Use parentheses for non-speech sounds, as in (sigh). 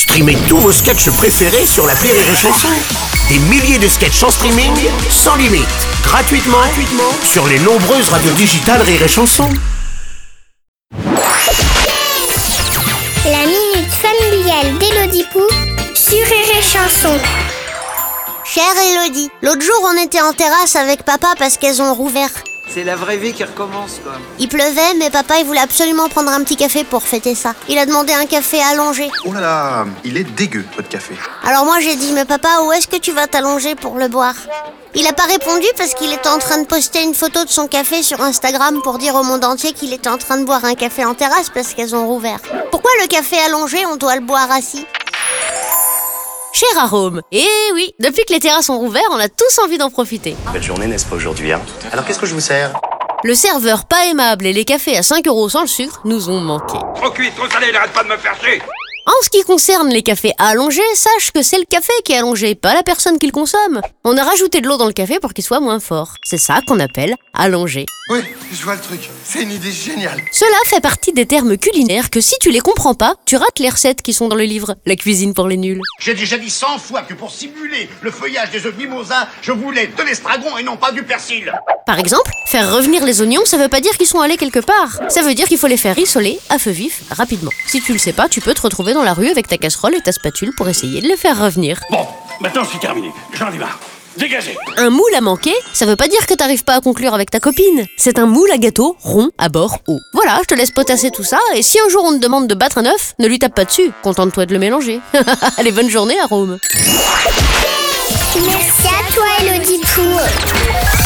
Streamez tous vos sketchs préférés sur la Rire et Chanson. Des milliers de sketchs en streaming, sans limite, gratuitement, gratuitement sur les nombreuses radios digitales Rire et Chanson. La minute familiale d'Élodie Pou sur Rire et Chanson. Chère Elodie, l'autre jour on était en terrasse avec papa parce qu'elles ont rouvert. C'est la vraie vie qui recommence, quoi. Il pleuvait, mais papa il voulait absolument prendre un petit café pour fêter ça. Il a demandé un café allongé. Oh là là, il est dégueu, votre café. Alors moi j'ai dit, mais papa, où est-ce que tu vas t'allonger pour le boire? Il a pas répondu parce qu'il était en train de poster une photo de son café sur Instagram pour dire au monde entier qu'il était en train de boire un café en terrasse parce qu'elles ont rouvert. Pourquoi le café allongé, on doit le boire assis? Cher Arôme. Eh oui, depuis que les terrasses sont rouvertes, on a tous envie d'en profiter. Belle journée, n'est-ce pas aujourd'hui hein Alors qu'est-ce que je vous sers Le serveur pas aimable et les cafés à 5 euros sans le sucre nous ont manqué. Trop cuit, trop salé, n'arrête pas de me faire chier En ce qui concerne les cafés allongés, sache que c'est le café qui est allongé, pas la personne qui le consomme. On a rajouté de l'eau dans le café pour qu'il soit moins fort. C'est ça qu'on appelle allongé. Oui, je vois le truc. C'est une idée géniale. Cela fait partie des termes culinaires que si tu les comprends pas, tu rates les recettes qui sont dans le livre La cuisine pour les nuls. J'ai déjà dit cent fois que pour simuler le feuillage des œufs mimosa, je voulais de l'estragon et non pas du persil Par exemple, faire revenir les oignons, ça veut pas dire qu'ils sont allés quelque part. Ça veut dire qu'il faut les faire rissoler à feu vif rapidement. Si tu le sais pas, tu peux te retrouver dans la rue avec ta casserole et ta spatule pour essayer de les faire revenir. Bon, maintenant c'est terminé, j'en ai marre. Dégagez Un moule à manquer, ça veut pas dire que t'arrives pas à conclure avec ta copine. C'est un moule à gâteau rond à bord haut. Voilà, je te laisse potasser tout ça, et si un jour on te demande de battre un œuf, ne lui tape pas dessus. Contente-toi de le mélanger. (laughs) Allez, bonne journée, Arôme. Merci à toi, Pou. Chanson